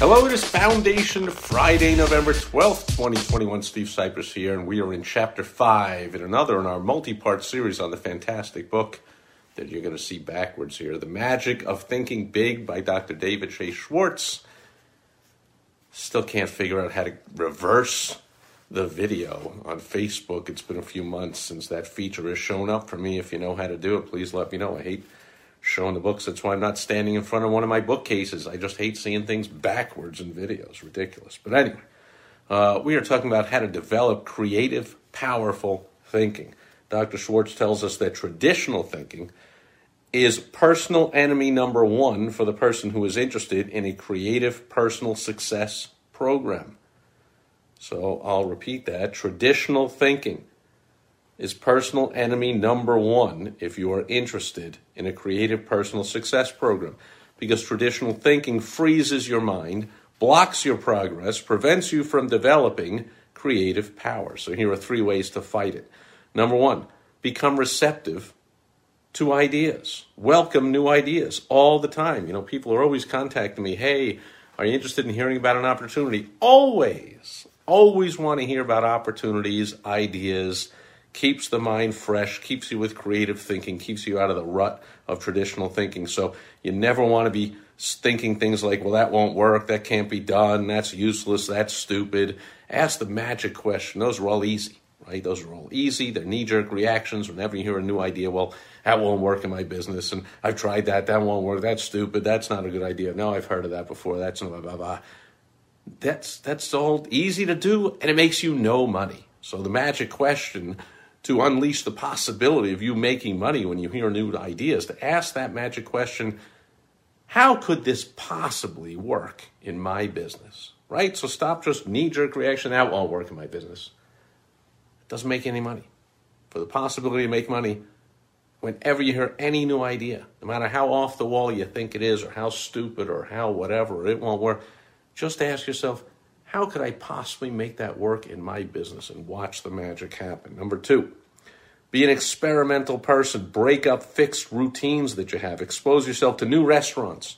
Hello, it is Foundation Friday, November 12th, 2021. Steve Sipress here, and we are in chapter 5 in another in our multi part series on the fantastic book that you're going to see backwards here The Magic of Thinking Big by Dr. David J. Schwartz. Still can't figure out how to reverse the video on Facebook. It's been a few months since that feature has shown up for me. If you know how to do it, please let me know. I hate showing the books. That's why I'm not standing in front of one of my bookcases. I just hate seeing things backwards in videos. Ridiculous. But anyway, uh, we are talking about how to develop creative, powerful thinking. Dr. Schwartz tells us that traditional thinking is personal enemy number one for the person who is interested in a creative personal success program. So I'll repeat that. Traditional thinking is personal enemy number one if you are interested in a creative personal success program. Because traditional thinking freezes your mind, blocks your progress, prevents you from developing creative power. So here are three ways to fight it. Number one, become receptive to ideas. Welcome new ideas all the time. You know, people are always contacting me, hey, are you interested in hearing about an opportunity? Always, always want to hear about opportunities, ideas keeps the mind fresh, keeps you with creative thinking, keeps you out of the rut of traditional thinking. So you never want to be thinking things like, well, that won't work, that can't be done, that's useless, that's stupid. Ask the magic question. Those are all easy, right? Those are all easy. They're knee jerk reactions. Whenever you hear a new idea, well, that won't work in my business, and I've tried that, that won't work, that's stupid, that's not a good idea. No, I've heard of that before, that's blah, blah, blah. That's, that's all easy to do, and it makes you no money. So the magic question to unleash the possibility of you making money when you hear new ideas, to ask that magic question how could this possibly work in my business? Right? So stop just knee jerk reaction, that won't work in my business. It doesn't make any money. For the possibility to make money, whenever you hear any new idea, no matter how off the wall you think it is, or how stupid, or how whatever, it won't work, just ask yourself, how could I possibly make that work in my business and watch the magic happen? Number two, be an experimental person. Break up fixed routines that you have. Expose yourself to new restaurants,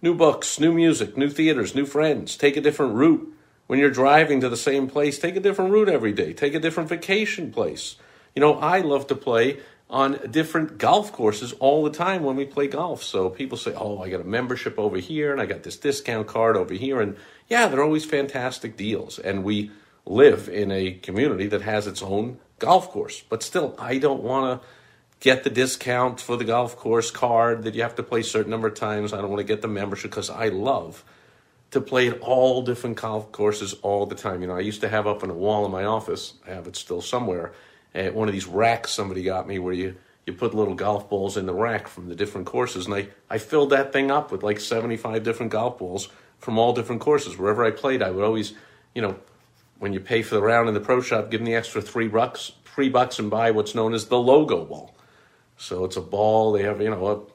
new books, new music, new theaters, new friends. Take a different route. When you're driving to the same place, take a different route every day. Take a different vacation place. You know, I love to play on different golf courses all the time when we play golf. So people say, oh, I got a membership over here and I got this discount card over here. And yeah, they're always fantastic deals. And we live in a community that has its own golf course. But still, I don't want to get the discount for the golf course card that you have to play a certain number of times. I don't want to get the membership because I love to play at all different golf courses all the time. You know, I used to have up on a wall in my office, I have it still somewhere, at one of these racks somebody got me where you you put little golf balls in the rack from the different courses. And I, I filled that thing up with like 75 different golf balls from all different courses. Wherever i played i would always you know when you pay for the round in the pro shop give them the extra three bucks three bucks and buy what's known as the logo ball. So it's a ball they have you know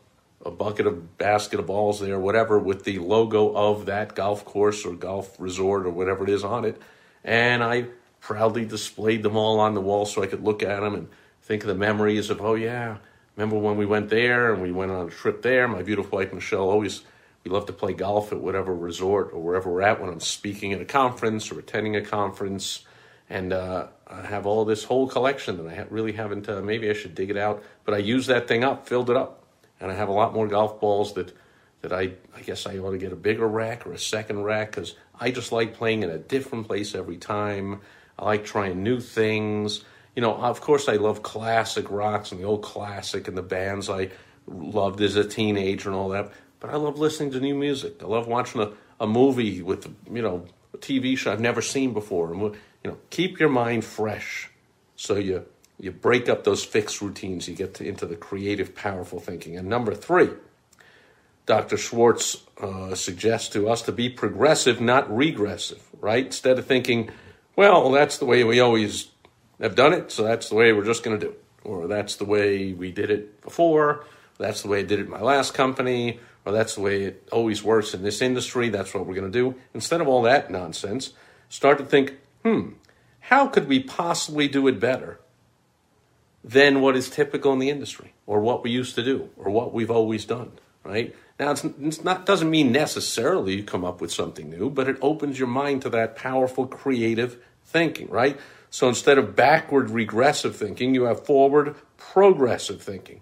a, a bucket of basket of balls there whatever with the logo of that golf course or golf resort or whatever it is on it. And i proudly displayed them all on the wall so i could look at them and think of the memories of, oh, yeah, remember when we went there and we went on a trip there? My beautiful wife, Michelle, always, we love to play golf at whatever resort or wherever we're at when I'm speaking at a conference or attending a conference. And uh, I have all this whole collection that I really haven't, uh, maybe I should dig it out, but I used that thing up, filled it up. And I have a lot more golf balls that, that I, I guess I ought to get a bigger rack or a second rack because I just like playing in a different place every time. I like trying new things you know, of course, I love classic rocks and the old classic and the bands I loved as a teenager and all that. But I love listening to new music. I love watching a, a movie with, you know, a TV show I've never seen before. And, you know, keep your mind fresh so you you break up those fixed routines. You get to, into the creative, powerful thinking. And number three, Dr. Schwartz uh, suggests to us to be progressive, not regressive, right? Instead of thinking, well, that's the way we always I've done it, so that's the way we're just going to do it. Or that's the way we did it before. That's the way I did it in my last company. Or that's the way it always works in this industry. That's what we're going to do. Instead of all that nonsense, start to think, hmm, how could we possibly do it better than what is typical in the industry or what we used to do or what we've always done, right? Now, it's, it's not doesn't mean necessarily you come up with something new, but it opens your mind to that powerful creative thinking, right? So instead of backward regressive thinking, you have forward progressive thinking.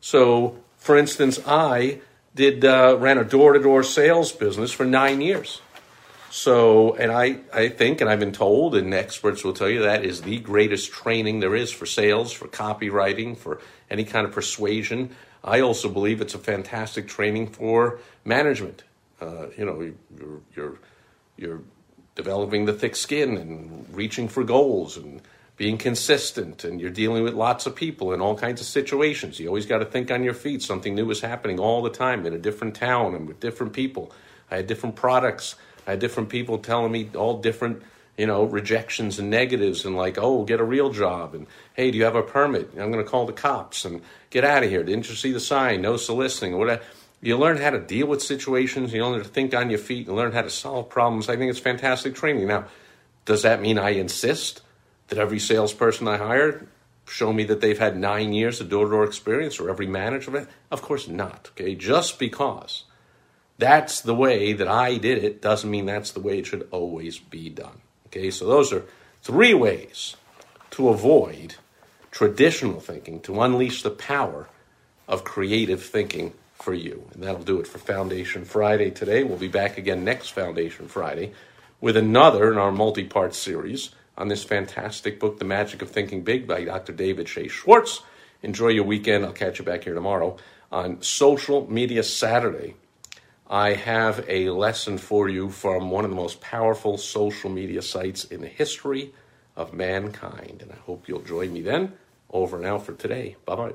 So, for instance, I did uh, ran a door to door sales business for nine years. So, and I, I think, and I've been told, and experts will tell you that is the greatest training there is for sales, for copywriting, for any kind of persuasion. I also believe it's a fantastic training for management. Uh, you know, you're, you're, you're developing the thick skin and reaching for goals and being consistent and you're dealing with lots of people in all kinds of situations. You always got to think on your feet. Something new is happening all the time in a different town and with different people. I had different products. I had different people telling me all different, you know, rejections and negatives and like, oh, get a real job and hey, do you have a permit? I'm going to call the cops and get out of here. Didn't you see the sign? No soliciting. Whatever. You learn how to deal with situations. You learn to think on your feet. and learn how to solve problems. I think it's fantastic training. Now, does that mean I insist that every salesperson I hire show me that they've had nine years of door-to-door experience or every manager? Of course not. Okay, just because that's the way that I did it doesn't mean that's the way it should always be done. Okay, so those are three ways to avoid traditional thinking, to unleash the power of creative thinking for you. And that'll do it for Foundation Friday today. We'll be back again next Foundation Friday with another in our multi part series on this fantastic book, The Magic of Thinking Big by Dr. David J. Schwartz. Enjoy your weekend. I'll catch you back here tomorrow on Social Media Saturday. I have a lesson for you from one of the most powerful social media sites in the history of mankind. And I hope you'll join me then. Over and out for today. Bye bye.